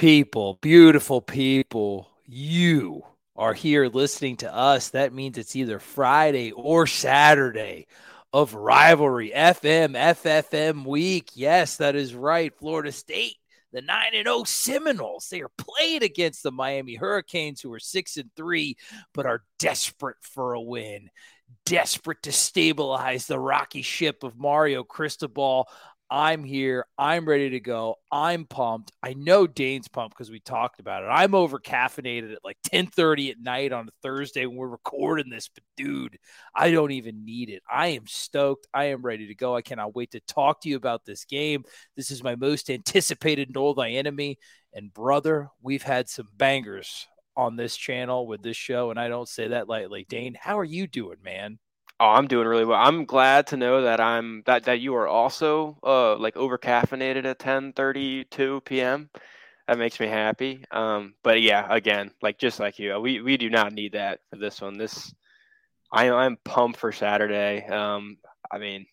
People, beautiful people, you are here listening to us. That means it's either Friday or Saturday of rivalry FM FFM week. Yes, that is right. Florida State, the 9 and 0 Seminoles. They are playing against the Miami Hurricanes who are 6 and 3 but are desperate for a win. Desperate to stabilize the rocky ship of Mario Cristobal. I'm here. I'm ready to go. I'm pumped. I know Dane's pumped because we talked about it. I'm over caffeinated at like 10:30 at night on a Thursday when we're recording this, but dude, I don't even need it. I am stoked. I am ready to go. I cannot wait to talk to you about this game. This is my most anticipated Nole Thy Enemy. And brother, we've had some bangers on this channel with this show, and I don't say that lightly. Dane, how are you doing, man? Oh, I'm doing really well. I'm glad to know that I'm that that you are also uh like over caffeinated at 10:32 p.m. That makes me happy. Um, but yeah, again, like just like you, we we do not need that for this one. This I I'm pumped for Saturday. Um, I mean,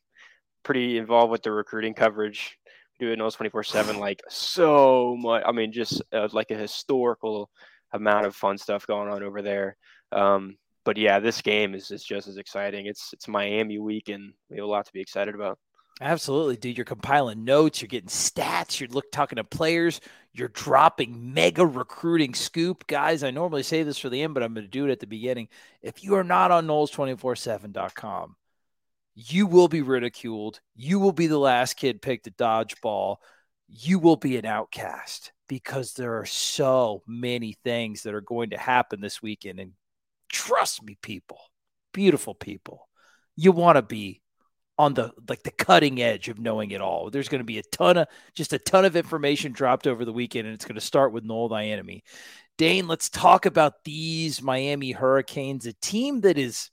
pretty involved with the recruiting coverage. Do it those 24 seven, like so much. I mean, just uh, like a historical amount of fun stuff going on over there. Um, but yeah, this game is, is just as exciting. It's it's Miami week, and we have a lot to be excited about. Absolutely, dude. You're compiling notes, you're getting stats, you're look talking to players, you're dropping mega recruiting scoop. Guys, I normally say this for the end, but I'm going to do it at the beginning. If you are not on Noles247.com, you will be ridiculed. You will be the last kid picked at dodgeball. You will be an outcast because there are so many things that are going to happen this weekend. And Trust me, people, beautiful people. You want to be on the like the cutting edge of knowing it all. There's going to be a ton of just a ton of information dropped over the weekend, and it's going to start with Thy Enemy. Dane, let's talk about these Miami Hurricanes, a team that is.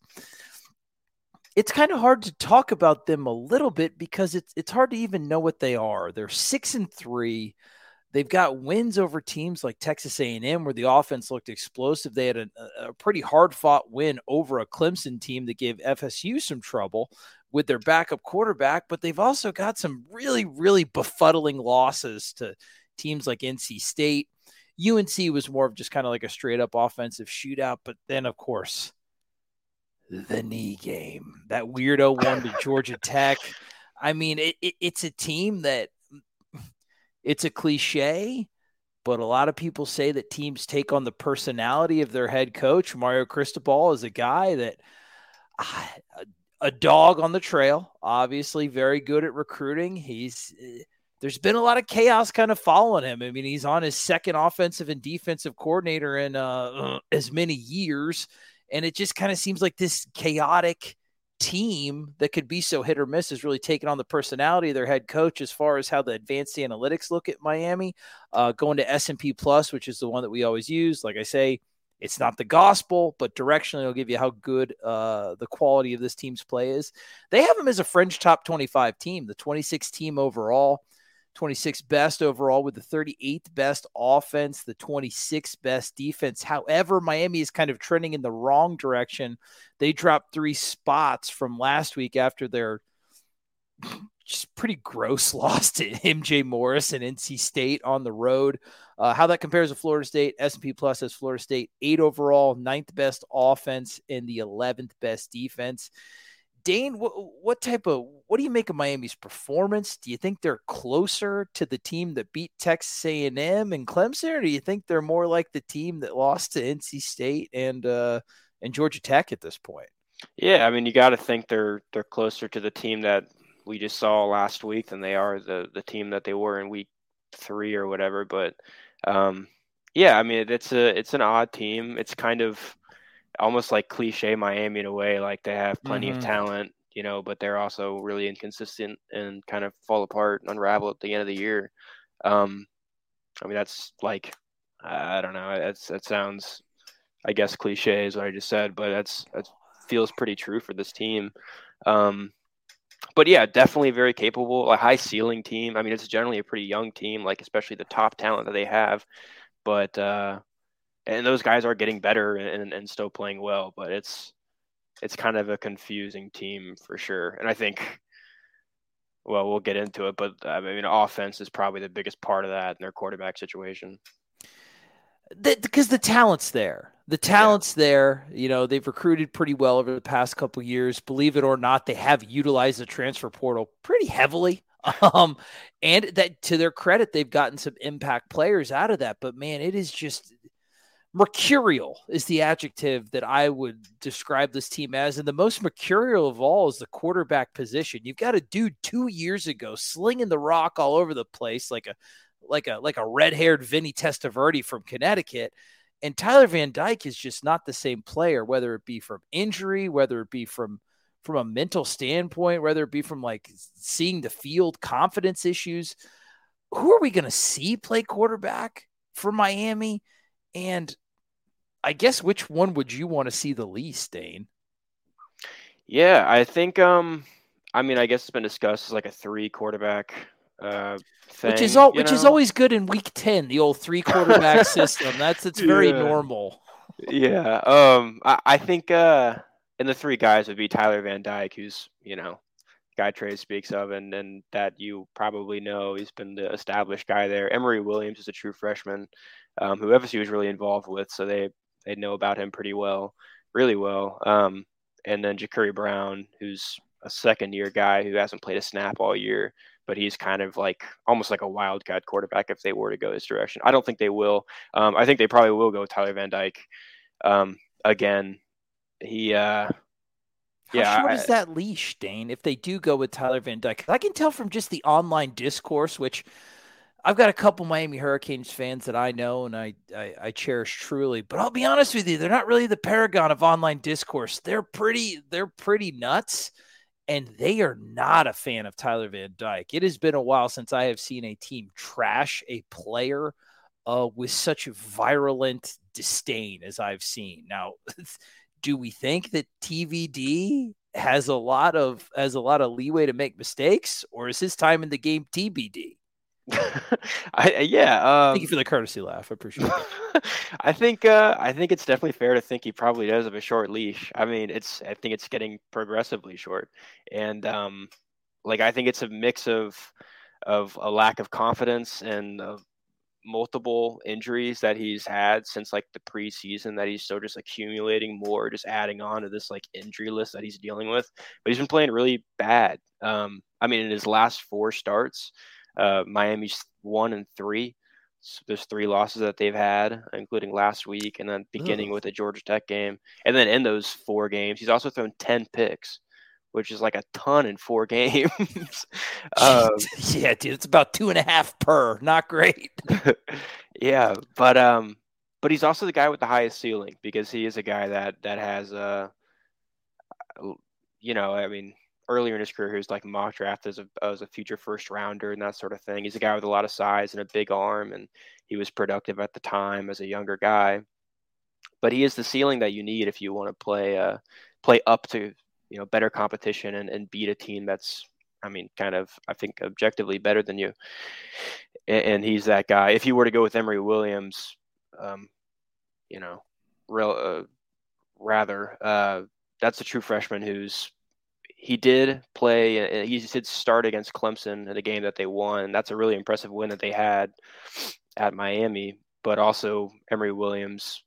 It's kind of hard to talk about them a little bit because it's it's hard to even know what they are. They're six and three. They've got wins over teams like Texas A&M, where the offense looked explosive. They had a, a pretty hard-fought win over a Clemson team that gave FSU some trouble with their backup quarterback. But they've also got some really, really befuddling losses to teams like NC State. UNC was more of just kind of like a straight-up offensive shootout. But then, of course, the knee game, that weirdo one to Georgia Tech. I mean, it, it, it's a team that it's a cliche, but a lot of people say that teams take on the personality of their head coach. Mario Cristobal is a guy that uh, a dog on the trail, obviously very good at recruiting. He's there's been a lot of chaos kind of following him. I mean, he's on his second offensive and defensive coordinator in uh, as many years, and it just kind of seems like this chaotic team that could be so hit or miss is really taking on the personality of their head coach as far as how the advanced analytics look at Miami. Uh, going to S&P Plus, which is the one that we always use. Like I say, it's not the gospel, but directionally it'll give you how good uh, the quality of this team's play is. They have them as a fringe top 25 team, the 26th team overall. 26th best overall with the 38th best offense, the 26th best defense. However, Miami is kind of trending in the wrong direction. They dropped three spots from last week after their just pretty gross loss to MJ Morris and NC State on the road. Uh, how that compares to Florida State, S&P Plus has Florida State eight overall, ninth best offense, and the 11th best defense. Dane, what, what type of what do you make of Miami's performance? Do you think they're closer to the team that beat Texas A&M and Clemson, or do you think they're more like the team that lost to NC State and uh, and Georgia Tech at this point? Yeah, I mean, you got to think they're they're closer to the team that we just saw last week than they are the the team that they were in week three or whatever. But um, yeah, I mean, it's a it's an odd team. It's kind of almost like cliche Miami in a way. Like they have plenty mm-hmm. of talent, you know, but they're also really inconsistent and kind of fall apart and unravel at the end of the year. Um, I mean, that's like I don't know. That's that sounds, I guess, cliche is what I just said, but that's that feels pretty true for this team. Um, but yeah, definitely very capable, a high ceiling team. I mean, it's generally a pretty young team, like especially the top talent that they have. But uh, and those guys are getting better and, and still playing well, but it's it's kind of a confusing team for sure. And I think, well, we'll get into it, but I mean, offense is probably the biggest part of that in their quarterback situation. Because the, the, talent's there. The talent's yeah. there. You know, they've recruited pretty well over the past couple years. Believe it or not, they have utilized the transfer portal pretty heavily. Um, and that to their credit, they've gotten some impact players out of that. But man, it is just mercurial is the adjective that I would describe this team as. And the most mercurial of all is the quarterback position. You've got a dude two years ago slinging the rock all over the place like a like a like a red-haired Vinny Testaverde from Connecticut. And Tyler Van Dyke is just not the same player, whether it be from injury, whether it be from from a mental standpoint, whether it be from like seeing the field confidence issues. Who are we going to see play quarterback for Miami? And I guess which one would you want to see the least, Dane? Yeah, I think um I mean I guess it's been discussed as like a three quarterback uh thing, which is all which know? is always good in week 10, the old three quarterback system. That's it's very yeah. normal. Yeah. Um I, I think uh and the three guys would be Tyler Van Dyke, who's, you know, guy Trey speaks of and and that you probably know. He's been the established guy there. Emory Williams is a true freshman, um, who FSU was really involved with, so they they know about him pretty well, really well. Um, and then Jacurri Brown, who's a second year guy who hasn't played a snap all year, but he's kind of like almost like a wildcat quarterback if they were to go this direction. I don't think they will. Um, I think they probably will go with Tyler Van Dyke um, again. He, uh, how yeah, short I, is that leash, Dane? If they do go with Tyler Van Dyke, I can tell from just the online discourse, which I've got a couple Miami Hurricanes fans that I know and I, I, I cherish truly, but I'll be honest with you, they're not really the paragon of online discourse. They're pretty they're pretty nuts, and they are not a fan of Tyler Van Dyke. It has been a while since I have seen a team trash a player uh, with such virulent disdain as I've seen. Now, do we think that TVD has a lot of has a lot of leeway to make mistakes, or is his time in the game TBD? I yeah. Um, Thank you for the courtesy laugh. I appreciate it. I think uh, I think it's definitely fair to think he probably does have a short leash. I mean, it's I think it's getting progressively short, and um, like I think it's a mix of of a lack of confidence and of multiple injuries that he's had since like the preseason that he's still just accumulating more, just adding on to this like injury list that he's dealing with. But he's been playing really bad. Um, I mean, in his last four starts uh, Miami's one and three. So there's three losses that they've had, including last week, and then beginning with the Georgia Tech game. And then in those four games, he's also thrown ten picks, which is like a ton in four games. um, yeah, dude, it's about two and a half per. Not great. yeah, but um, but he's also the guy with the highest ceiling because he is a guy that that has uh, you know, I mean, earlier in his career, he was like mock draft as a as a future first rounder and that sort of thing. He's a guy with a lot of size and a big arm, and he was productive at the time as a younger guy. But he is the ceiling that you need if you want to play uh, play up to you know better competition and, and beat a team that's I mean kind of I think objectively better than you. And, and he's that guy. If you were to go with Emory Williams, um, you know, real uh, rather uh, that's a true freshman who's he did play. He did start against Clemson in a game that they won. That's a really impressive win that they had at Miami. But also Emory Williams,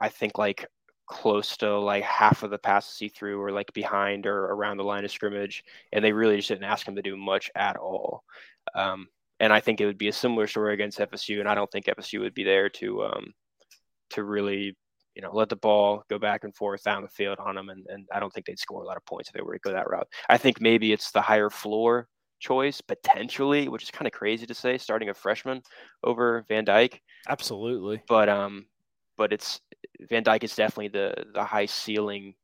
I think like close to like half of the passes he threw were like behind or around the line of scrimmage, and they really just didn't ask him to do much at all. Um, and I think it would be a similar story against FSU, and I don't think FSU would be there to um, to really you know, let the ball go back and forth down the field on them. And, and I don't think they'd score a lot of points if they were to go that route. I think maybe it's the higher floor choice potentially, which is kind of crazy to say, starting a freshman over Van Dyke. Absolutely. But um, but it's Van Dyke is definitely the the high ceiling,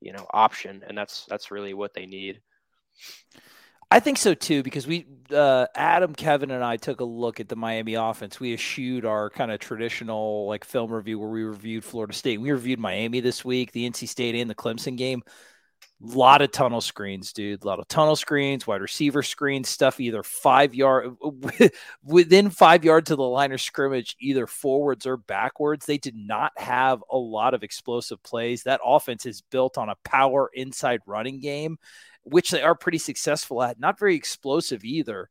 you know, option, and that's that's really what they need. I think so too, because we, uh, Adam, Kevin, and I took a look at the Miami offense. We eschewed our kind of traditional like film review where we reviewed Florida State. We reviewed Miami this week, the NC State and the Clemson game. A lot of tunnel screens, dude. A lot of tunnel screens, wide receiver screens, stuff either five yard within five yards of the line of scrimmage, either forwards or backwards. They did not have a lot of explosive plays. That offense is built on a power inside running game which they are pretty successful at. Not very explosive either.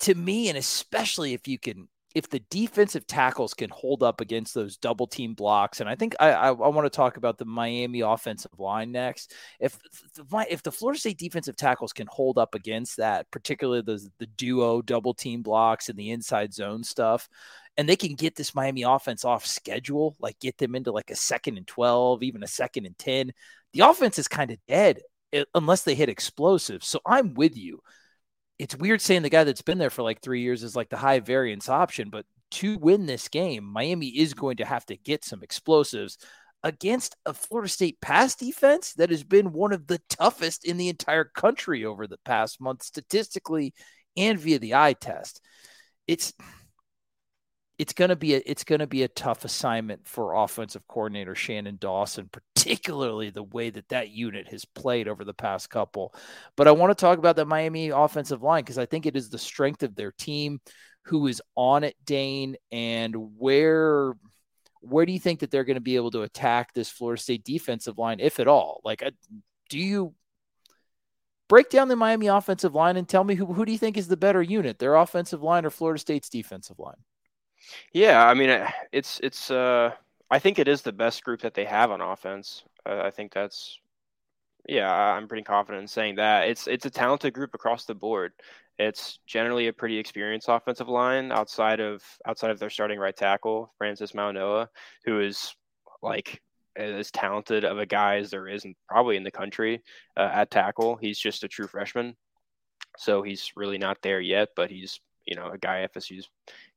To me, and especially if you can if the defensive tackles can hold up against those double team blocks, and I think I, I, I want to talk about the Miami offensive line next. If the, if the Florida State defensive tackles can hold up against that, particularly the the duo double team blocks and the inside zone stuff, and they can get this Miami offense off schedule, like get them into like a second and twelve, even a second and ten, the offense is kind of dead unless they hit explosives. So I'm with you it's weird saying the guy that's been there for like three years is like the high variance option, but to win this game, Miami is going to have to get some explosives against a Florida State pass defense that has been one of the toughest in the entire country over the past month, statistically and via the eye test. It's it's gonna be a it's gonna be a tough assignment for offensive coordinator Shannon Dawson, particularly the way that that unit has played over the past couple. But I want to talk about the Miami offensive line because I think it is the strength of their team, who is on it, Dane, and where where do you think that they're going to be able to attack this Florida State defensive line, if at all? Like, do you break down the Miami offensive line and tell me who who do you think is the better unit, their offensive line or Florida State's defensive line? Yeah, I mean, uh, it's it's. Uh, I think it is the best group that they have on offense. Uh, I think that's. Yeah, I'm pretty confident in saying that. It's it's a talented group across the board. It's generally a pretty experienced offensive line outside of outside of their starting right tackle, Francis Mauigoa, who is like as talented of a guy as there is, and probably in the country uh, at tackle. He's just a true freshman, so he's really not there yet, but he's you know a guy FSU's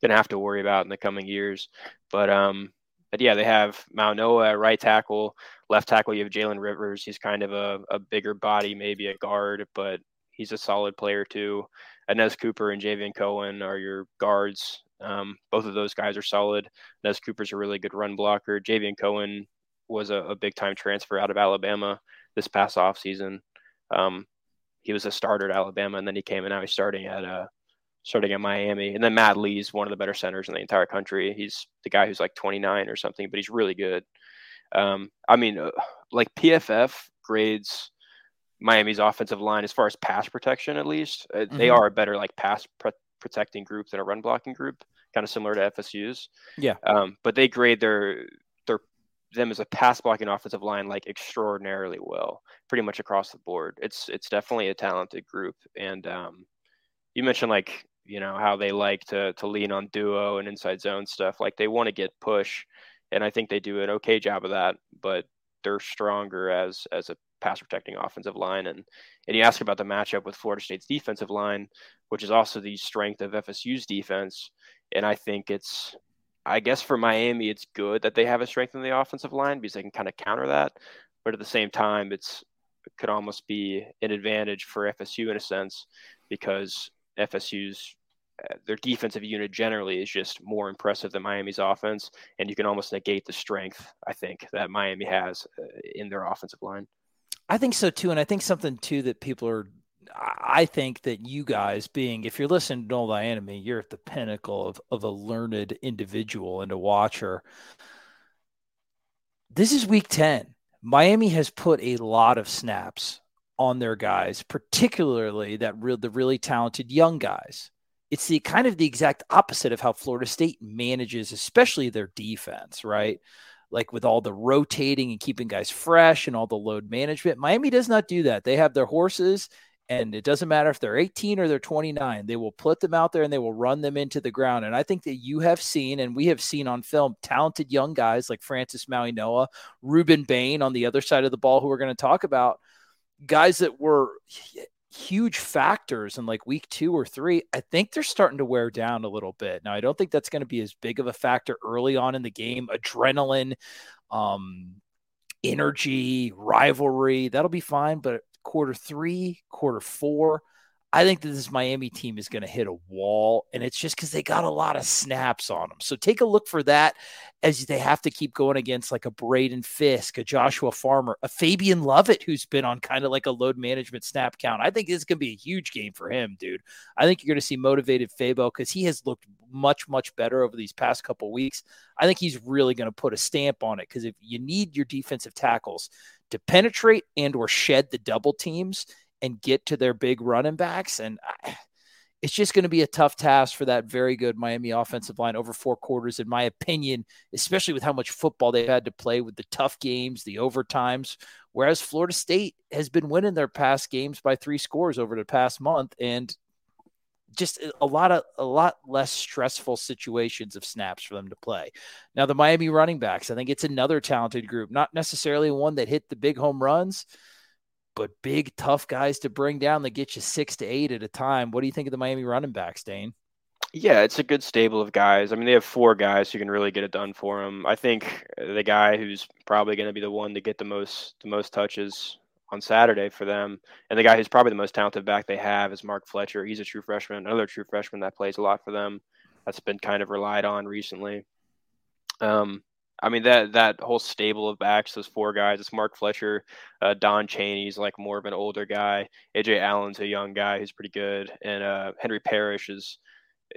gonna have to worry about in the coming years. But um, but yeah, they have Mauigoa right tackle, left tackle. You have Jalen Rivers. He's kind of a, a bigger body, maybe a guard, but he's a solid player too. Anez Cooper and Javion Cohen are your guards. Um, both of those guys are solid. Anez Cooper's a really good run blocker. Javion Cohen was a, a big time transfer out of Alabama this past offseason. Um, he was a starter at Alabama, and then he came and now he's starting at uh, starting at Miami. And then Matt Lee's one of the better centers in the entire country. He's the guy who's like 29 or something, but he's really good. Um, I mean, uh, like PFF grades Miami's offensive line as far as pass protection, at least. Uh, mm-hmm. They are a better like pass protecting group than a run blocking group, kind of similar to FSU's. Yeah. Um, but they grade their their them as a pass blocking offensive line like extraordinarily well, pretty much across the board. It's it's definitely a talented group, and um, you mentioned like you know how they like to to lean on duo and inside zone stuff. Like they want to get push, and I think they do an okay job of that. But they're stronger as as a pass protecting offensive line. And and you ask about the matchup with Florida State's defensive line, which is also the strength of FSU's defense. And I think it's I guess for Miami, it's good that they have a strength in the offensive line because they can kind of counter that. But at the same time, it's it could almost be an advantage for FSU in a sense because FSU's uh, their defensive unit generally is just more impressive than Miami's offense, and you can almost negate the strength I think that Miami has uh, in their offensive line. I think so too, and I think something too that people are. I think that you guys, being if you're listening to Nole Thy Enemy, you're at the pinnacle of of a learned individual and a watcher. This is week ten. Miami has put a lot of snaps on their guys, particularly that real the really talented young guys. It's the kind of the exact opposite of how Florida State manages, especially their defense, right? Like with all the rotating and keeping guys fresh and all the load management. Miami does not do that. They have their horses, and it doesn't matter if they're 18 or they're 29. They will put them out there and they will run them into the ground. And I think that you have seen, and we have seen on film, talented young guys like Francis Mauigoa, Rueben Bain on the other side of the ball, who we're going to talk about guys that were huge factors in like week two or three, I think they're starting to wear down a little bit. Now, I don't think that's going to be as big of a factor early on in the game. Adrenaline, um, energy, rivalry, that'll be fine. But quarter three, quarter four, I think that this Miami team is going to hit a wall, and it's just because they got a lot of snaps on them. So take a look for that as they have to keep going against like a Braden Fisk, a Joshua Farmer, a Fabian Lovett, who's been on kind of like a load management snap count. I think this is going to be a huge game for him, dude. I think you're going to see motivated Fabo because he has looked much, much better over these past couple weeks. I think he's really going to put a stamp on it because if you need your defensive tackles to penetrate and or shed the double teams – and get to their big running backs. And I, it's just going to be a tough task for that very good Miami offensive line over four quarters, in my opinion, especially with how much football they've had to play with the tough games, the overtimes. Whereas Florida State has been winning their past games by three scores over the past month, and just a lot of a lot less stressful situations of snaps for them to play. Now the Miami running backs, I think it's another talented group, not necessarily one that hit the big home runs, but big tough guys to bring down that get you six to eight at a time. What do you think of the Miami running backs, Dane? Yeah, it's a good stable of guys. I mean, they have four guys who can really get it done for them. I think the guy who's probably going to be the one to get the most the most touches on Saturday for them. And the guy who's probably the most talented back they have is Mark Fletcher. He's a true freshman, another true freshman that plays a lot for them. That's been kind of relied on recently. Um, I mean that that whole stable of backs, those four guys. It's Mark Fletcher, uh, Don Chaney's like more of an older guy. AJ Allen's a young guy who's pretty good, and uh, Henry Parrish is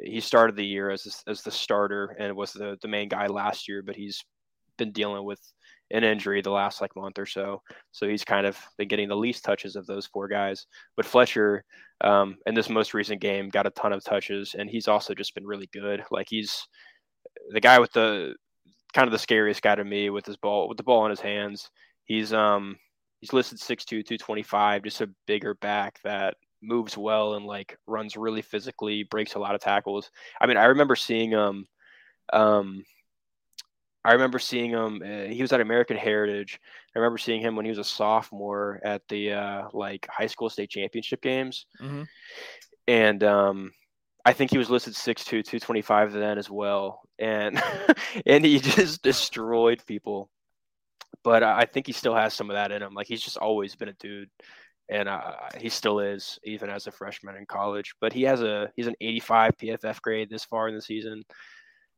he started the year as as the starter and was the the main guy last year, but he's been dealing with an injury the last like month or so. So he's kind of been getting the least touches of those four guys. But Fletcher, um, in this most recent game, got a ton of touches, and he's also just been really good. Like he's the guy with the kind of the scariest guy to me with his ball with the ball in his hands. He's um he's listed 6'2", 225, just a bigger back that moves well and like runs really physically, breaks a lot of tackles. I mean, I remember seeing um um I remember seeing him. Uh, he was at American Heritage. I remember seeing him when he was a sophomore at the uh, like high school state championship games, mm-hmm. and um, I think he was listed 6'2", 225 then as well, and and he just destroyed people. But I think he still has some of that in him. Like he's just always been a dude, and uh, he still is even as a freshman in college. But he has a he's an 85 PFF grade this far in the season.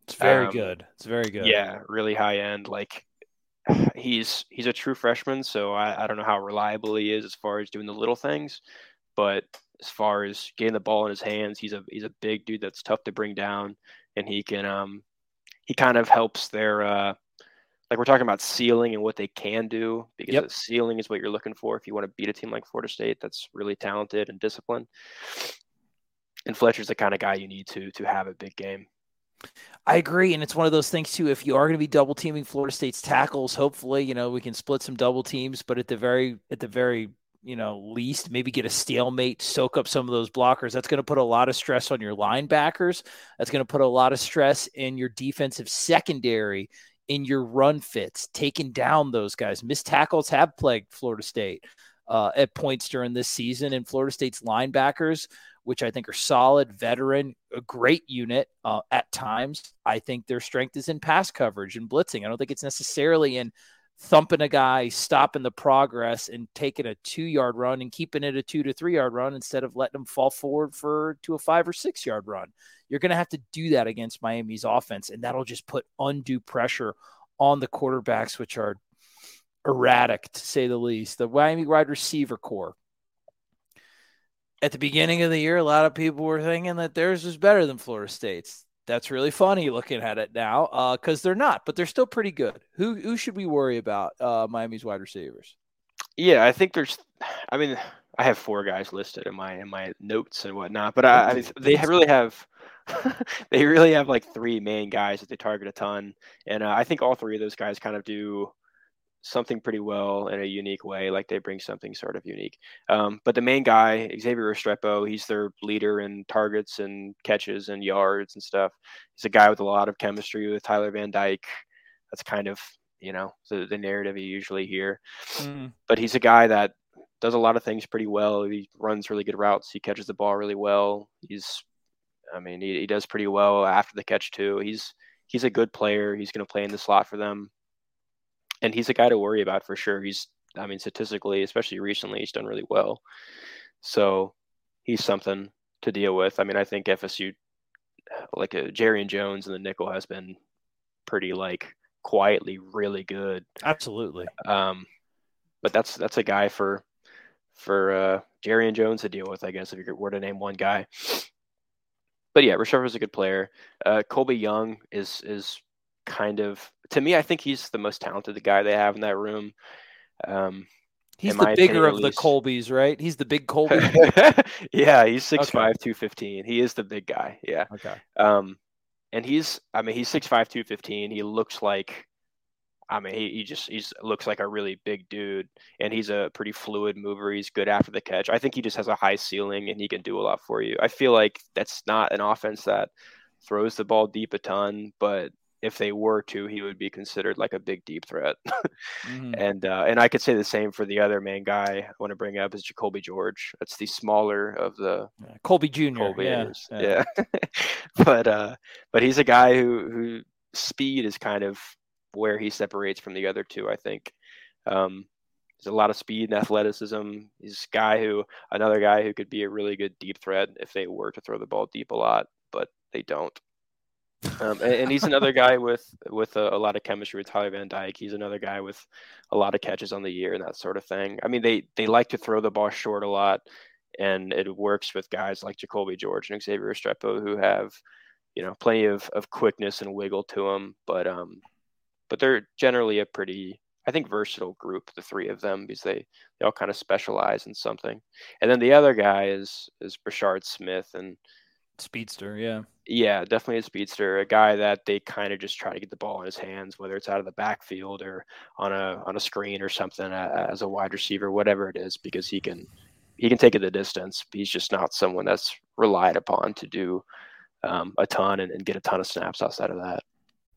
It's very um, good. It's very good. Yeah, really high end. Like he's he's a true freshman, so I, I don't know how reliable he is as far as doing the little things, but as far as getting the ball in his hands, he's a he's a big dude that's tough to bring down, and he can um he kind of helps their uh like we're talking about ceiling and what they can do because yep. the ceiling is what you're looking for if you want to beat a team like Florida State that's really talented and disciplined. And Fletcher's the kind of guy you need to to have a big game. I agree, and it's one of those things too. If you are going to be double teaming Florida State's tackles, hopefully, you know we can split some double teams. But at the very, at the very, you know, least, maybe get a stalemate, soak up some of those blockers. That's going to put a lot of stress on your linebackers. That's going to put a lot of stress in your defensive secondary, in your run fits, taking down those guys. Missed tackles have plagued Florida State uh, at points during this season, and Florida State's linebackers which I think are solid, veteran, a great unit uh, at times. I think their strength is in pass coverage and blitzing. I don't think it's necessarily in thumping a guy, stopping the progress, and taking a two yard run and keeping it a two to three yard run instead of letting them fall forward for to a five or six yard run. You're going to have to do that against Miami's offense, and that'll just put undue pressure on the quarterbacks, which are erratic to say the least. The Miami wide receiver core at the beginning of the year, a lot of people were thinking that theirs was better than Florida State's. That's really funny looking at it now because uh, they're not, but they're still pretty good. Who who should we worry about? Uh, Miami's wide receivers. Yeah, I think there's. I mean, I have four guys listed in my in my notes and whatnot, but I, I they really have. they really have like three main guys that they target a ton, and uh, I think all three of those guys kind of do something pretty well in a unique way. Like they bring something sort of unique. Um, but the main guy, Xavier Restrepo, he's their leader in targets and catches and yards and stuff. He's a guy with a lot of chemistry with Tyler Van Dyke. That's kind of you know the, the narrative you usually hear. Mm. But he's a guy that does a lot of things pretty well. He runs really good routes. He catches the ball really well. He's, I mean, he, he does pretty well after the catch too. He's he's a good player. He's going to play in the slot for them and he's a guy to worry about for sure. He's, I mean, statistically, especially recently, he's done really well. So he's something to deal with. I mean, I think FSU, like a uh, Jarrian Jones and the nickel, has been pretty like quietly really good. Absolutely. Um, but that's that's a guy for for uh, Jarrian Jones to deal with, I guess, if you were to name one guy. But yeah, Restrepo is a good player. Uh, Colbie Young is is kind of to me, I think he's the most talented guy they have in that room. Um, He's the bigger opinion, of the Colbys, right? He's the big Colby. yeah, he's 6'5", okay. 215. He is the big guy. Yeah. Okay. Um, and he's, I mean, he's 6'5", 215. He looks like, I mean, he, he just he's looks like a really big dude, and he's a pretty fluid mover. He's good after the catch. I think he just has a high ceiling, and he can do a lot for you. I feel like that's not an offense that throws the ball deep a ton, but if they were to, he would be considered like a big deep threat. mm-hmm. And uh, and I could say the same for the other main guy I want to bring up is Jacoby George. That's the smaller of the yeah, Colby Jr. Colby yeah, yeah. yeah. but uh, but he's a guy who who speed is kind of where he separates from the other two. I think. Um, there's a lot of speed and athleticism. He's a guy who, another guy who could be a really good deep threat if they were to throw the ball deep a lot, but they don't. Um, and, and, he's another guy with with a, a, lot of chemistry with Tyler Van Dyke. He's another guy with a lot of catches on the year and that sort of thing. I mean, they they like to throw the ball short a lot, and it works with guys like Jacoby George and Xavier Restrepo who have, you know, plenty of, of quickness and wiggle to them. But um, but they're generally a pretty I think versatile group, the three of them, because they, they all kind of specialize in something. And then the other guy is is Brashard Smith and speedster, yeah. Yeah, definitely a speedster, a guy that they kind of just try to get the ball in his hands, whether it's out of the backfield or on a on a screen or something as a wide receiver, whatever it is, because he can he can take it the distance. He's just not someone that's relied upon to do um, a ton and, and get a ton of snaps outside of that.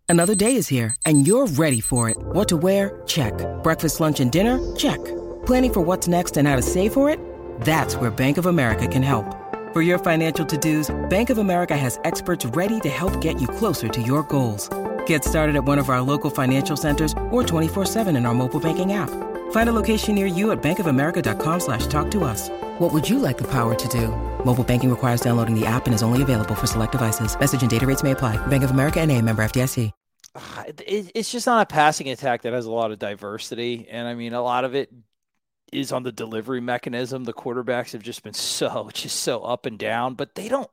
Another day is here, and you're ready for it. What to wear? Check. Breakfast, lunch, and dinner? Check. Planning for what's next and how to save for it? That's where Bank of America can help. For your financial to-dos, Bank of America has experts ready to help get you closer to your goals. Get started at one of our local financial centers or 24-7 in our mobile banking app. Find a location near you at bankofamerica.com slash talk to us. What would you like the power to do? Mobile banking requires downloading the app and is only available for select devices. Message and data rates may apply. Bank of America and a member FDIC. Ah, it's just not a passing attack that has a lot of diversity. And I mean, a lot of it is on the delivery mechanism. The quarterbacks have just been so just so up and down, but they don't.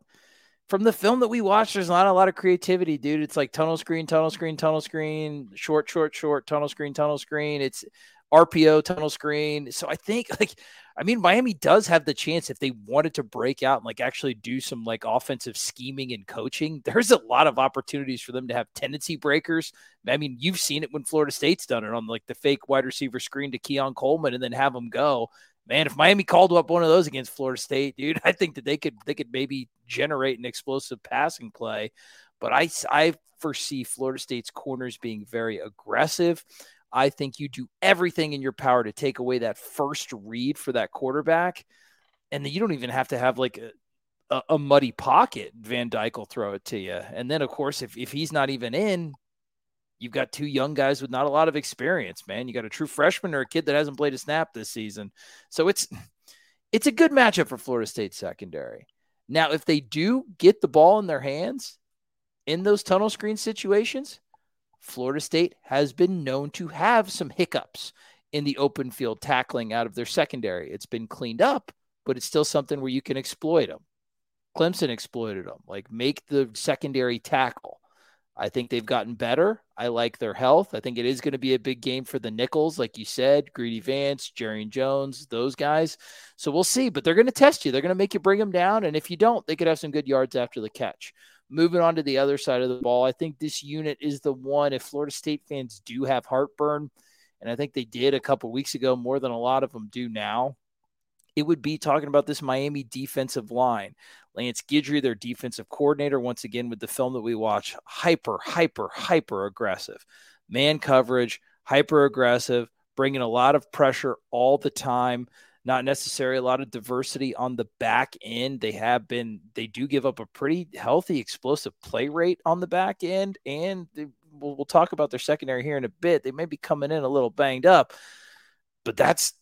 From the film that we watched, there's not a lot of creativity, dude. It's like tunnel screen, tunnel screen, tunnel screen, short, short, short, tunnel screen, tunnel screen. It's RPO, tunnel screen. So I think like I mean, Miami does have the chance if they wanted to break out and like actually do some like offensive scheming and coaching. There's a lot of opportunities for them to have tendency breakers. I mean, you've seen it when Florida State's done it on like the fake wide receiver screen to Keon Coleman and then have them go. Man, if Miami called up one of those against Florida State, dude, I think that they could they could maybe generate an explosive passing play. But I I foresee Florida State's corners being very aggressive. I think you do everything in your power to take away that first read for that quarterback. And then you don't even have to have like a, a, a muddy pocket. Van Dyke will throw it to you. And then, of course, if, if he's not even in, you've got two young guys with not a lot of experience, man. You got a true freshman or a kid that hasn't played a snap this season. So it's it's a good matchup for Florida State secondary. Now, if they do get the ball in their hands in those tunnel screen situations, Florida State has been known to have some hiccups in the open field tackling out of their secondary. It's been cleaned up, but it's still something where you can exploit them. Clemson exploited them, like make the secondary tackle. I think they've gotten better. I like their health. I think it is going to be a big game for the Nickels, like you said, Greedy Vance, Jarrian Jones, those guys. So we'll see, but they're going to test you. They're going to make you bring them down. And if you don't, they could have some good yards after the catch. Moving on to the other side of the ball, I think this unit is the one. If Florida State fans do have heartburn, and I think they did a couple weeks ago more than a lot of them do now, it would be talking about this Miami defensive line. Lance Guidry, their defensive coordinator, once again with the film that we watch, hyper, hyper, hyper aggressive. Man coverage, hyper aggressive, bringing a lot of pressure all the time not necessarily a lot of diversity on the back end. They have been, they do give up a pretty healthy, explosive play rate on the back end. And they, we'll, we'll talk about their secondary here in a bit. They may be coming in a little banged up, but that's,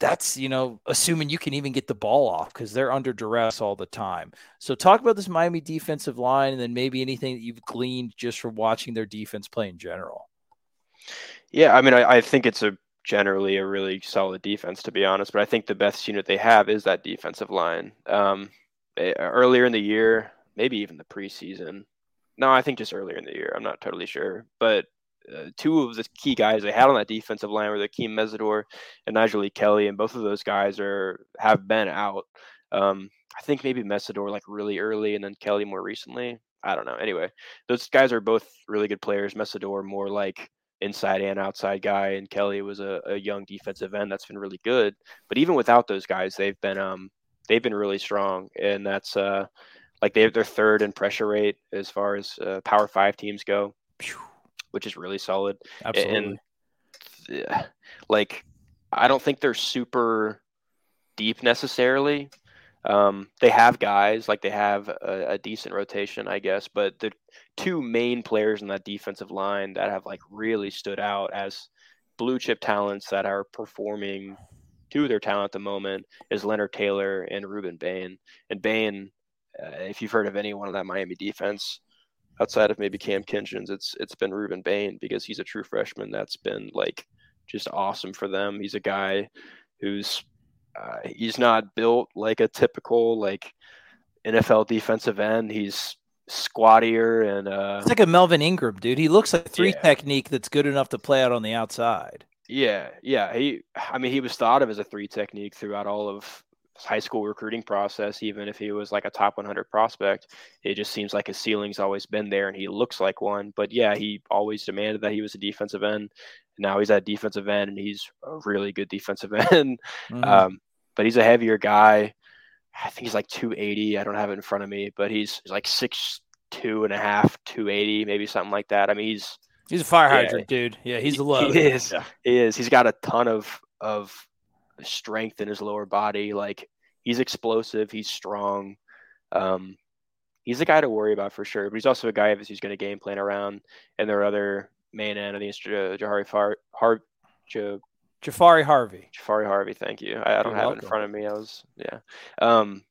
that's, you know, assuming you can even get the ball off because they're under duress all the time. So, talk about this Miami defensive line and then maybe anything that you've gleaned just from watching their defense play in general. Yeah, I mean, I, I think it's a generally a really solid defense, to be honest. But I think the best unit they have is that defensive line. Um, they, earlier in the year, maybe even the preseason. No, I think just earlier in the year. I'm not totally sure, but uh, two of the key guys they had on that defensive line were Akeem Mesidor and Nyjalik Kelly, and both of those guys are have been out. Um, I think maybe Mesidor like really early, and then Kelly more recently. I don't know. Anyway, those guys are both really good players. Mesidor more like inside and outside guy, and Kelly was a, a young defensive end that's been really good. But even without those guys, they've been um they've been really strong, and that's uh like they they're third in pressure rate as far as uh, Power Five teams go, which is really solid. Absolutely. And yeah, like I don't think they're super deep necessarily. Um, they have guys like they have a, a, decent rotation, I guess, but the two main players in that defensive line that have like really stood out as blue chip talents that are performing to their talent at the moment is Leonard Taylor and Rueben Bain. And Bain, uh, if you've heard of anyone on that Miami defense outside of maybe Cam Kinchens, it's it's been Rueben Bain because he's a true freshman that's been like just awesome for them. He's a guy who's uh, he's not built like a typical like NFL defensive end. He's squattier and uh, it's like a Melvin Ingram dude. He looks like three yeah. technique that's good enough to play out on the outside. Yeah, yeah. He, I mean, he was thought of as a three technique throughout all of high school recruiting process. Even if he was like a top 100 prospect, it just seems like his ceiling's always been there, and he looks like one. But yeah, he always demanded that he was a defensive end. Now he's at defensive end, and he's a really good defensive end. Mm-hmm. Um, but he's a heavier guy. I think he's like 280. I don't have it in front of me, but he's, he's like six two and a half, 280, maybe something like that. I mean, he's he's a fire hydrant, yeah, dude. Yeah, he's a low. He is. Yeah. He is. He's got a ton of of strength in his lower body. Like he's explosive. He's strong. Um, he's a guy to worry about for sure. But he's also a guy who's going to game plan around. And there are other main end of the Jahari Far Har Jahfari Harvey. Jahfari Harvey, thank you. I, I don't You're have welcome. it in front of me. I was yeah. Um,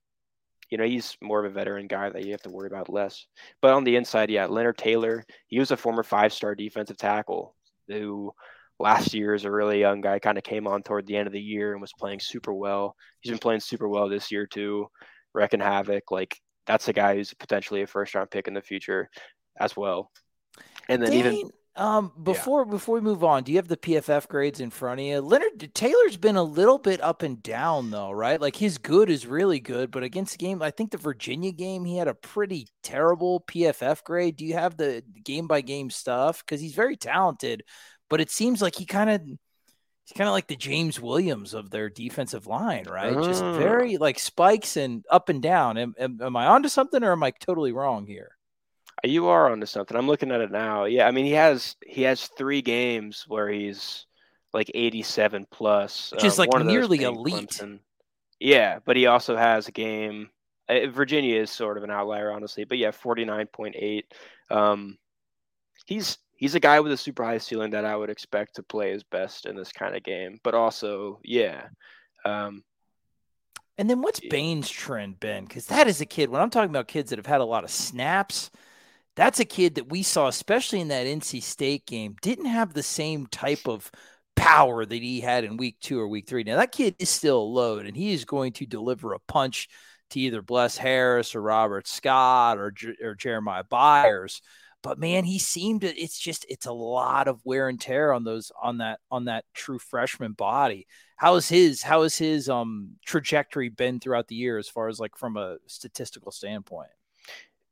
you know, he's more of a veteran guy that you have to worry about less. But on the inside, yeah, Leonard Taylor, he was a former five-star defensive tackle who last year is a really young guy, kind of came on toward the end of the year and was playing super well. He's been playing super well this year too, wrecking havoc. Like that's a guy who's potentially a first round pick in the future as well. And then Dang. even um, before yeah. before we move on, do you have the PFF grades in front of you? Leonard Taylor's been a little bit up and down though, right? Like his good is really good, but against the game, I think the Virginia game, he had a pretty terrible PFF grade. Do you have the game by game stuff? Because he's very talented, but it seems like he kind of he's kind of like the James Williams of their defensive line, right? Just ah. very like spikes and up and down. Am, am, am I onto something or am I totally wrong here? You are onto something. I'm looking at it now. Yeah, I mean he has he has three games where he's like 87 plus, which is um, like nearly elite. Clemson. Yeah, but he also has a game. Uh, Virginia is sort of an outlier, honestly, but yeah, 49.8. Um, he's he's a guy with a super high ceiling that I would expect to play his best in this kind of game. But also, yeah. Um, and then what's Bain's trend been? Because that is a kid. When I'm talking about kids that have had a lot of snaps, that's a kid that we saw, especially in that NC State game, didn't have the same type of power that he had in week two or week three. Now, that kid is still a load, and he is going to deliver a punch to either Bless Harris or Robert Scott or, or Jeremiah Byers. But man, he seemed to, it's just, it's a lot of wear and tear on those, on that, on that true freshman body. How is his, how is his um trajectory been throughout the year as far as like from a statistical standpoint?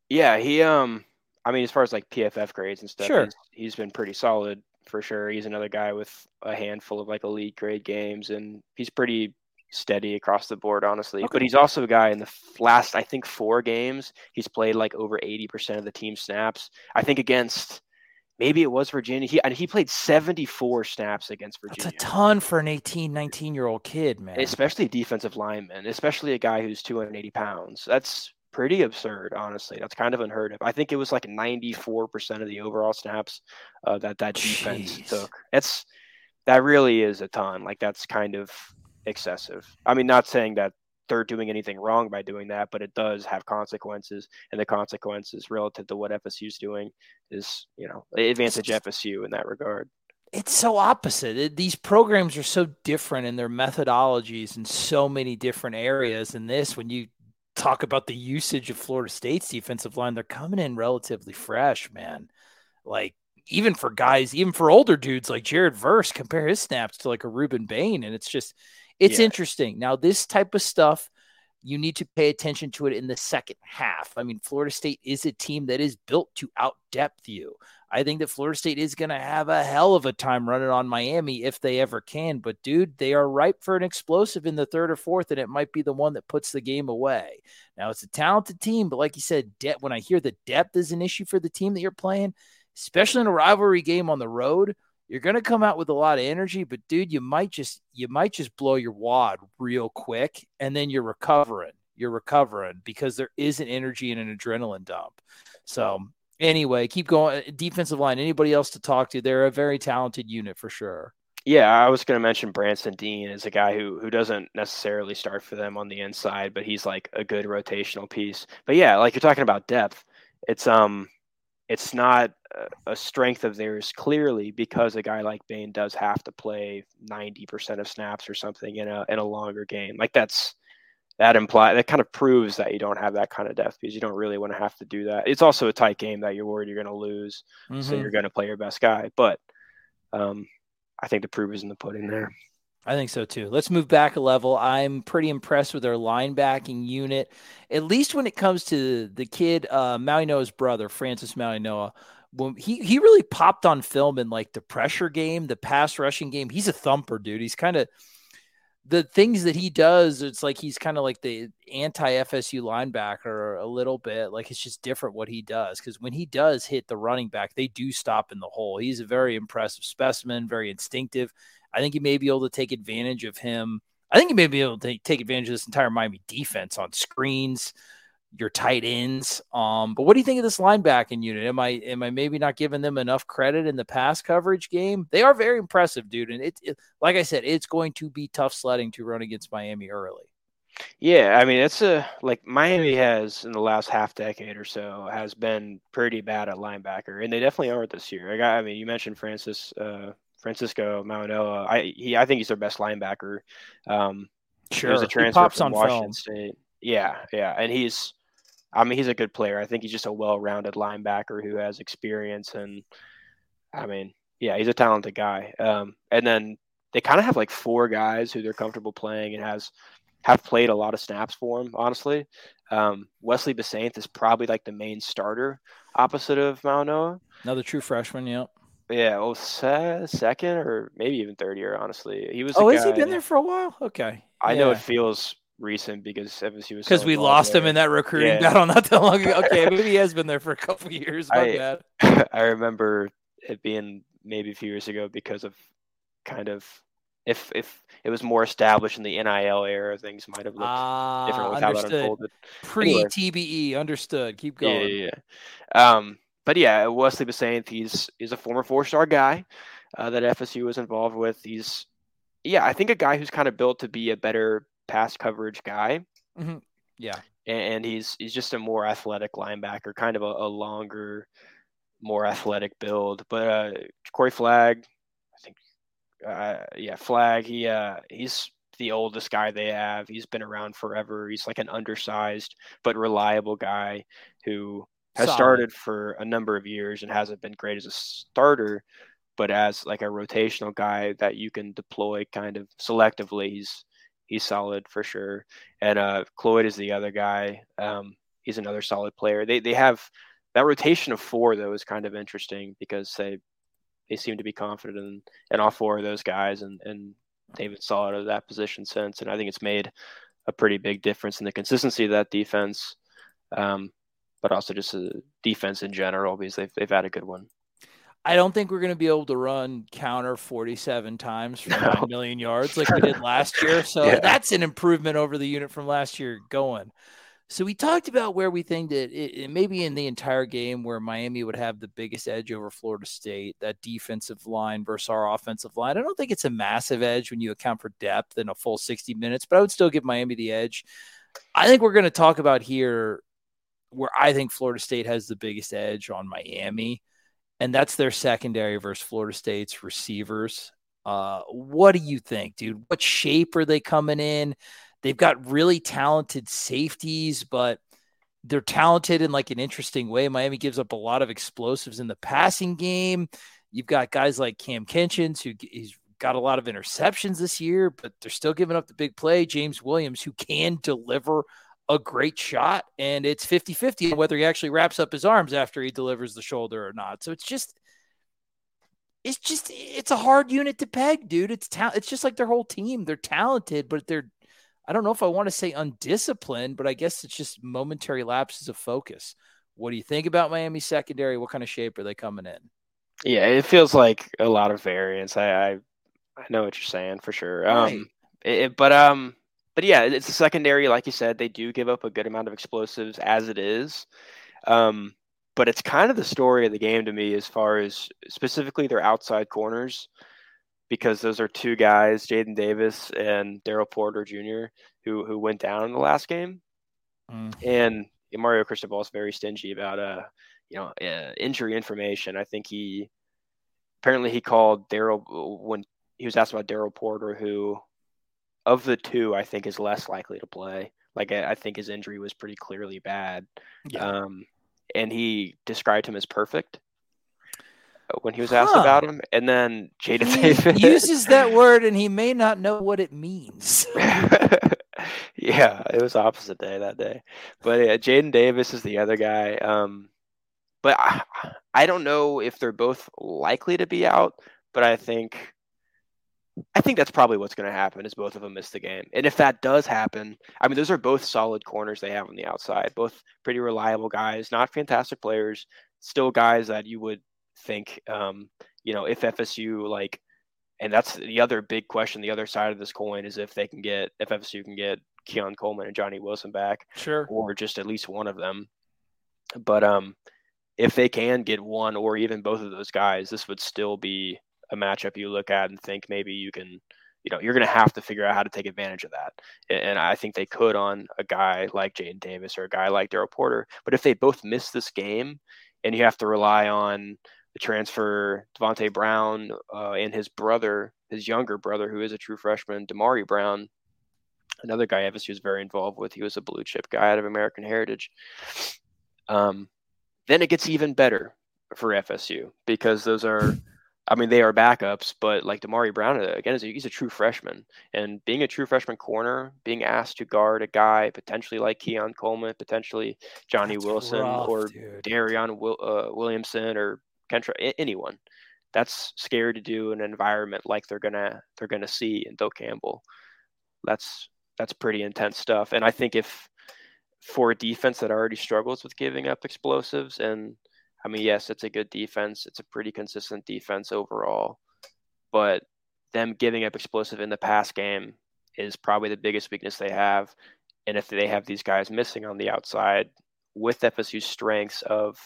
Yeah, he, um, I mean, as far as like PFF grades and stuff, sure. he's, he's been pretty solid for sure. He's another guy with a handful of like elite grade games, and he's pretty steady across the board, honestly. Okay. But he's also a guy in the last, I think, four games, he's played like over 80% of the team snaps. I think against maybe it was Virginia. He and he played 74 snaps against Virginia. That's a ton for an 18, 19 year old kid, man. Especially defensive lineman, especially a guy who's 280 pounds. That's pretty absurd, honestly. That's kind of unheard of. I think it was like 94% of the overall snaps uh, that that defense Jeez. took. That's that really is a ton. Like that's kind of excessive. I mean, not saying that they're doing anything wrong by doing that, but it does have consequences, and the consequences relative to what FSU's doing is, you know, advantage FSU in that regard. It's so opposite. these programs are so different in their methodologies in so many different areas. And this, when you talk about the usage of Florida State's defensive line. They're coming in relatively fresh, man. Like even for guys, even for older dudes like Jared Verse, compare his snaps to like a Rueben Bain. And it's just, it's yeah. interesting. Now, this type of stuff, you need to pay attention to it in the second half. I mean, Florida State is a team that is built to out depth you. I think that Florida State is going to have a hell of a time running on Miami if they ever can. But, dude, they are ripe for an explosive in the third or fourth, and it might be the one that puts the game away. Now, it's a talented team, but like you said, de- when I hear the depth is an issue for the team that you're playing, especially in a rivalry game on the road, you're going to come out with a lot of energy but dude you might just you might just blow your wad real quick and then you're recovering you're recovering because there is an energy and an adrenaline dump. So anyway keep going defensive line anybody else to talk to? They're a very talented unit for sure. Yeah, I was going to mention Branson Deen is a guy who who doesn't necessarily start for them on the inside, but he's like a good rotational piece. But yeah, like you're talking about depth, it's um it's not a strength of theirs clearly because a guy like Bain does have to play 90% of snaps or something in a in a longer game. Like that's that imply that kind of proves that you don't have that kind of depth because you don't really want to have to do that. It's also a tight game that you're worried you're going to lose, mm-hmm. so you're going to play your best guy. But um, I think the proof is in the pudding there. I think so too. Let's move back a level. I'm pretty impressed with their linebacking unit, at least when it comes to the kid, uh, Mauigoa's brother, Francis Mauigoa. When he he really popped on film in like the pressure game, the pass rushing game. He's a thumper, dude. He's kind of the things that he does. It's like he's kind of like the anti FSU linebacker a little bit. Like it's just different what he does because when he does hit the running back, they do stop in the hole. He's a very impressive specimen, very instinctive I think you may be able to take advantage of him. I think you may be able to take advantage of this entire Miami defense on screens, your tight ends. Um, but what do you think of this linebacking unit? Am I am I maybe not giving them enough credit in the pass coverage game? They are very impressive, dude. And it like I said, it's going to be tough sledding to run against Miami early. Yeah, I mean it's a like Miami has in the last half decade or so has been pretty bad at linebacker, and they definitely aren't this year. I got, I mean, you mentioned Francis uh, Francisco Mauigoa. I he I think he's their best linebacker. Um, sure, he a transfer from Washington film. State. Yeah, yeah, and he's I mean he's a good player. I think he's just a well-rounded linebacker who has experience and I mean yeah he's a talented guy. Um, and then they kind of have like four guys who they're comfortable playing and has have played a lot of snaps for him. Honestly, um, Wesley Bissainthe is probably like the main starter opposite of Mauigoa. Another true freshman. Yep. Yeah, well, second or maybe even third year. Honestly, he was. Oh, has he been there for a while? Okay, I yeah. know it feels recent because FSU was because we lost there. him in that recruiting yeah. battle not that long ago. Okay, maybe he has been there for a couple years. My I, I remember it being maybe a few years ago because of kind of if if it was more established in the NIL era, things might have looked different with understood. how that unfolded. Pre TBE, anyway. understood. Keep going. Yeah, Yeah, yeah. Um, but yeah, Wesley Bissainthe he's he's a former four star guy uh, that FSU was involved with. He's yeah, I think a guy who's kind of built to be a better pass coverage guy. Mm-hmm. Yeah, and, and, he's he's just a more athletic linebacker, kind of a, a longer, more athletic build. But uh, Corey Flagg, I think, uh, yeah, Flagg. He uh, he's the oldest guy they have. He's been around forever. He's like an undersized but reliable guy who has Solid. started for a number of years and hasn't been great as a starter, but as like a rotational guy that you can deploy kind of selectively, he's he's solid for sure. And uh, Cloyd is the other guy. Um, he's another solid player. They they have that rotation of four though is kind of interesting because they they seem to be confident in, in all four of those guys and and they've been solid at that position since. And I think it's made a pretty big difference in the consistency of that defense. Um, but also just defense in general because they've they've had a good one. I don't think we're going to be able to run counter 47 times for no. 9 million yards like we did last year. So yeah. that's an improvement over the unit from last year going. So we talked about where we think that it, it maybe in the entire game where Miami would have the biggest edge over Florida State, that defensive line versus our offensive line. I don't think it's a massive edge when you account for depth in a full 60 minutes, but I would still give Miami the edge. I think we're going to talk about here where I think Florida State has the biggest edge on Miami, and that's their secondary versus Florida State's receivers. Uh, what do you think, dude? What shape are they coming in? They've got really talented safeties, but they're talented in like an interesting way. Miami gives up a lot of explosives in the passing game. You've got guys like Cam Kinchens, who he's got a lot of interceptions this year, but they're still giving up the big play. James Williams, who can deliver a great shot, and it's 50 50 whether he actually wraps up his arms after he delivers the shoulder or not. So it's just, it's just, it's a hard unit to peg, dude. It's ta- It's just like their whole team. They're talented, but they're, I don't know if I want to say undisciplined, but I guess it's just momentary lapses of focus. What do you think about Miami secondary? What kind of shape are they coming in? Yeah, it feels like a lot of variance. I I, I know what you're saying for sure. Right. Um, it, but um, but yeah, it's a secondary, like you said, they do give up a good amount of explosives as it is. Um, but it's kind of the story of the game to me as far as specifically their outside corners, because those are two guys, Jaden Davis and Daryl Porter Jr., who who went down in the last game. Mm. And Mario Cristobal is very stingy about uh, you know, uh, injury information. I think he apparently he called Daryl when he was asked about Daryl Porter, who of the two, I think is less likely to play. Like I, I think his injury was pretty clearly bad. Yeah. Um, and he described him as perfect when he was asked huh. about him. And then Jaden Davis uses that word, and he may not know what it means. yeah, it was opposite day that day. But yeah, Jaden Davis is the other guy. Um, but I, I don't know if they're both likely to be out. But I think I think that's probably what's going to happen is both of them miss the game. And if that does happen, I mean, those are both solid corners they have on the outside, both pretty reliable guys, not fantastic players, still guys that you would think, um, you know, if FSU like, and that's the other big question. The other side of this coin is if they can get, if FSU can get Keon Coleman and Johnny Wilson back, sure, or just at least one of them. But um, if they can get one or even both of those guys, this would still be a matchup you look at and think maybe you can, you know, you're going to have to figure out how to take advantage of that. And I think they could on a guy like Jaden Davis or a guy like Daryl Porter. But if they both miss this game and you have to rely on the transfer Davonte Brown uh, and his brother, his younger brother, who is a true freshman, Damari Brown, another guy FSU was very involved with. He was a blue chip guy out of American Heritage. Um, then it gets even better for FSU because those are I mean, they are backups, but like Damari Brown uh, again, is a, he's a true freshman, and being a true freshman corner, being asked to guard a guy potentially like Keon Coleman, potentially Johnny that's Wilson rough, or dude. Darion Will, uh, Williamson or Kentron, anyone, that's scary to do in an environment like they're gonna they're gonna see in Doak Campbell. That's that's pretty intense stuff, and I think if for a defense that already struggles with giving up explosives and I mean, yes, it's a good defense. It's a pretty consistent defense overall, but them giving up explosive in the pass game is probably the biggest weakness they have. And if they have these guys missing on the outside with FSU's strengths of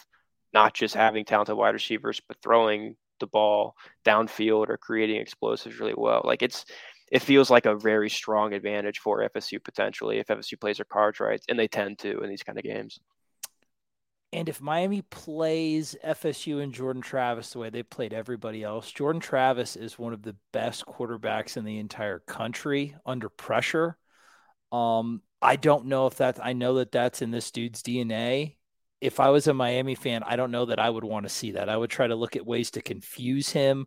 not just having talented wide receivers, but throwing the ball downfield or creating explosives really well, like it's it feels like a very strong advantage for FSU potentially if FSU plays their cards right, and they tend to in these kind of games. And if Miami plays FSU and Jordan Travis the way they played everybody else, Jordan Travis is one of the best quarterbacks in the entire country under pressure. Um, I don't know if that, I know that that's in this dude's DNA. If I was a Miami fan, I don't know that I would want to see that. I would try to look at ways to confuse him.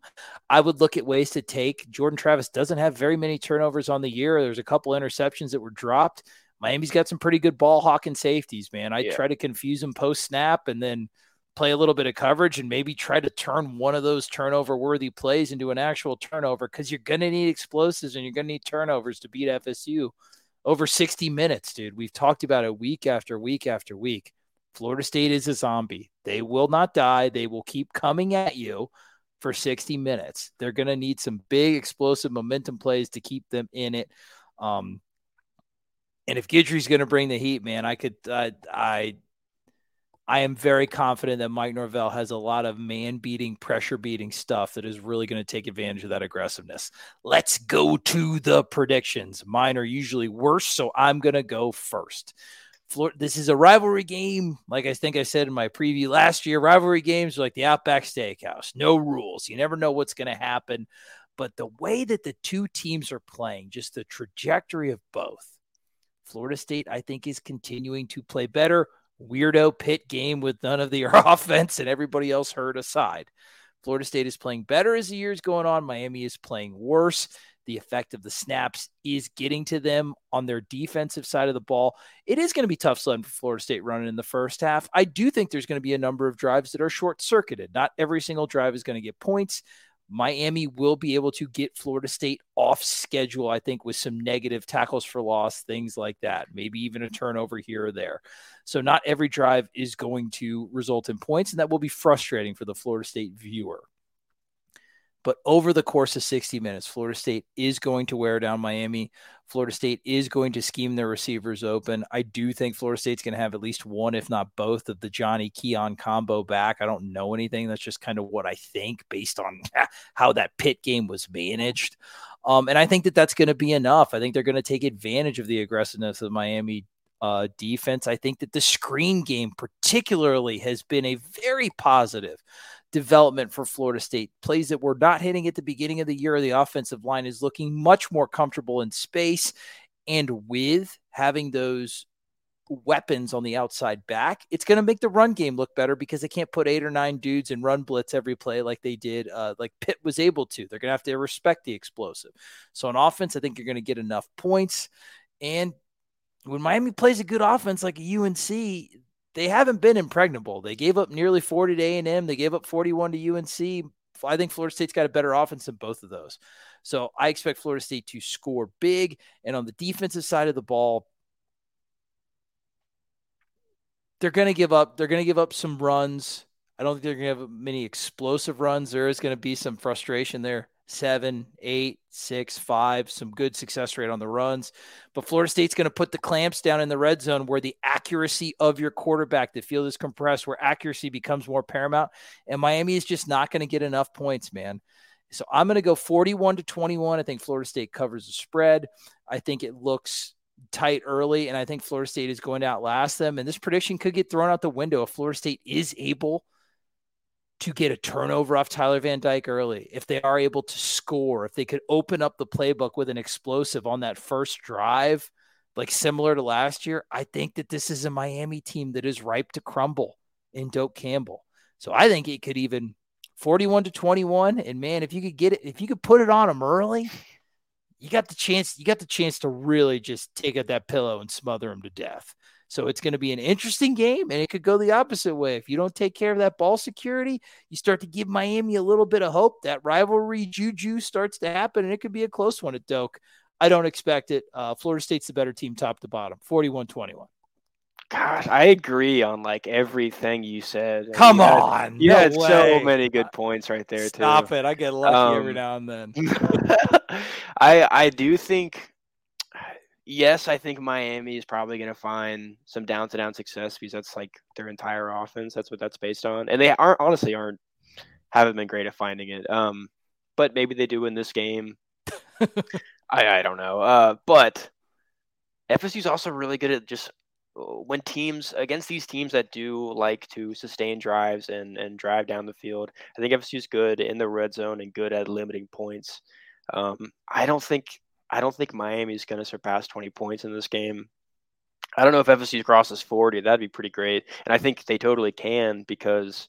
I would look at ways to take Jordan Travis doesn't have very many turnovers on the year. There's a couple interceptions that were dropped Miami's got some pretty good ball hawking safeties, man. I yeah. try to confuse them post snap and then play a little bit of coverage and maybe try to turn one of those turnover worthy plays into an actual turnover because you're going to need explosives and you're going to need turnovers to beat FSU over 60 minutes, dude. We've talked about it week after week after week. Florida State is a zombie. They will not die. They will keep coming at you for 60 minutes. They're going to need some big explosive momentum plays to keep them in it. Um, and if Guidry's going to bring the heat, man, I could, I, I, I am very confident that Mike Norvell has a lot of man beating, pressure beating stuff that is really going to take advantage of that aggressiveness. Let's go to the predictions. Mine are usually worse, so I'm going to go first. This is a rivalry game. Like I think I said in my preview last year, rivalry games are like the Outback Steakhouse. No rules. You never know what's going to happen. But the way that the two teams are playing, just the trajectory of both, Florida State, I think, is continuing to play better. weirdo Pitt game with none of the offense and everybody else hurt aside. Florida State is playing better as the year's going on. Miami is playing worse. The effect of the snaps is getting to them on their defensive side of the ball. It is going to be tough sledding for Florida State running in the first half. I do think there's going to be a number of drives that are short circuited. Not every single drive is going to get points. Miami will be able to get Florida State off schedule, I think, with some negative tackles for loss, things like that, maybe even a turnover here or there. So, not every drive is going to result in points, and that will be frustrating for the Florida State viewer. But over the course of 60 minutes, Florida State is going to wear down Miami. Florida State is going to scheme their receivers open. I do think Florida State's going to have at least one, if not both, of the Johnny Keon combo back. I don't know anything. That's just kind of what I think based on how that Pitt game was managed. Um, and I think that that's going to be enough. I think they're going to take advantage of the aggressiveness of Miami uh, defense. I think that the screen game, particularly, has been a very positive development for Florida State. Plays that were not hitting at the beginning of the year. The offensive line is looking much more comfortable in space. And with having those weapons on the outside back, it's going to make the run game look better because they can't put eight or nine dudes and run blitz every play like they did, uh, like Pitt was able to. They're going to have to respect the explosive. So on offense, I think you're going to get enough points. And when Miami plays a good offense like UNC, they haven't been impregnable. They gave up nearly 40 to A&M. They gave up 41 to UNC. I think Florida State's got a better offense than both of those. So I expect Florida State to score big. And on the defensive side of the ball, they're going to give up. They're going to give up some runs. I don't think they're going to have many explosive runs. There is going to be some frustration there seven, eight, six, five, some good success rate on the runs. But Florida State's going to put the clamps down in the red zone where the accuracy of your quarterback, the field is compressed, where accuracy becomes more paramount. And Miami is just not going to get enough points, man. So I'm going to go 41 to 21. I think Florida State covers the spread. I think it looks tight early, and I think Florida State is going to outlast them. And this prediction could get thrown out the window if Florida State is able to get a turnover off Tyler Van Dyke early, if they are able to score, if they could open up the playbook with an explosive on that first drive, like similar to last year, I think that this is a Miami team that is ripe to crumble in Doak Campbell. So I think it could even 41 to 21. And man, if you could get it, if you could put it on them early, you got the chance, you got the chance to really just take out that pillow and smother them to death. So it's going to be an interesting game, and it could go the opposite way. If you don't take care of that ball security, you start to give Miami a little bit of hope. That rivalry juju starts to happen, and it could be a close one at Doak. I don't expect it. Uh, Florida State's the better team, top to bottom, 41 21. Gosh, I agree on like everything you said. Come you on, had, you no had way. so many good points right there. Stop too. it! I get lucky Um, every now and then. I I do think yes, I think Miami is probably going to find some down to down success because that's like their entire offense. That's what that's based on, and they aren't honestly aren't haven't been great at finding it. Um, but maybe they do in this game. I I don't know. Uh, but FSU's also really good at just uh, when teams against these teams that do like to sustain drives and and drive down the field. I think FSU's good in the red zone and good at limiting points. Um, I don't think I don't think Miami's going to surpass 20 points in this game. I don't know if FSU crosses 40. That'd be pretty great. And I think they totally can because,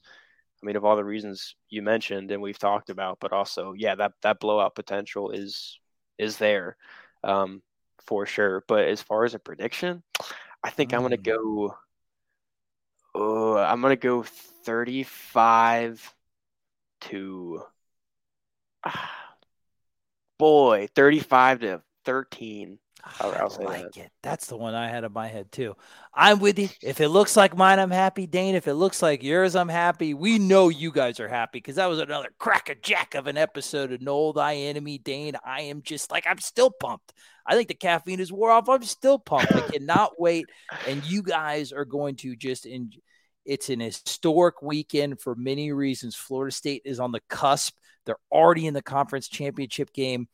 I mean, of all the reasons you mentioned and we've talked about, but also, yeah, that, that blowout potential is is there um, for sure. But as far as a prediction, I think I'm going to go. Oh, I'm going to go 35 to. Boy, 35 to 13. Ah, I'll- I'll I like that. it. That's the one I had in my head too. I'm with you. If it looks like mine, I'm happy. Dane, if it looks like yours, I'm happy. We know you guys are happy because that was another crackerjack of an episode of Nole Thy Enemy. Dane, I am just like I'm still pumped. I think the caffeine is wore off. I'm still pumped. I cannot wait. And you guys are going to just enjoy. It's an historic weekend for many reasons. Florida State is on the cusp. They're already in the conference championship game.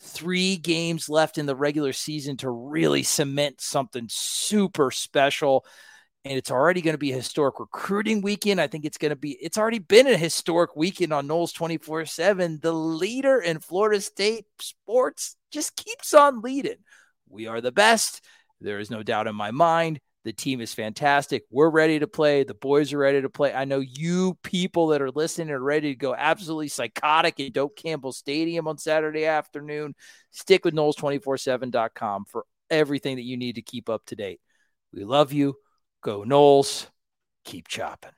Three games left in the regular season to really cement something super special. And it's already going to be a historic recruiting weekend. I think it's going to be, it's already been a historic weekend on Noles 24 7. The leader in Florida State sports just keeps on leading. We are the best. There is no doubt in my mind. The team is fantastic. We're ready to play. The boys are ready to play. I know you people that are listening are ready to go absolutely psychotic at Doak Campbell Stadium on Saturday afternoon. Stick with Noles247.com for everything that you need to keep up to date. We love you. Go Noles. Keep chopping.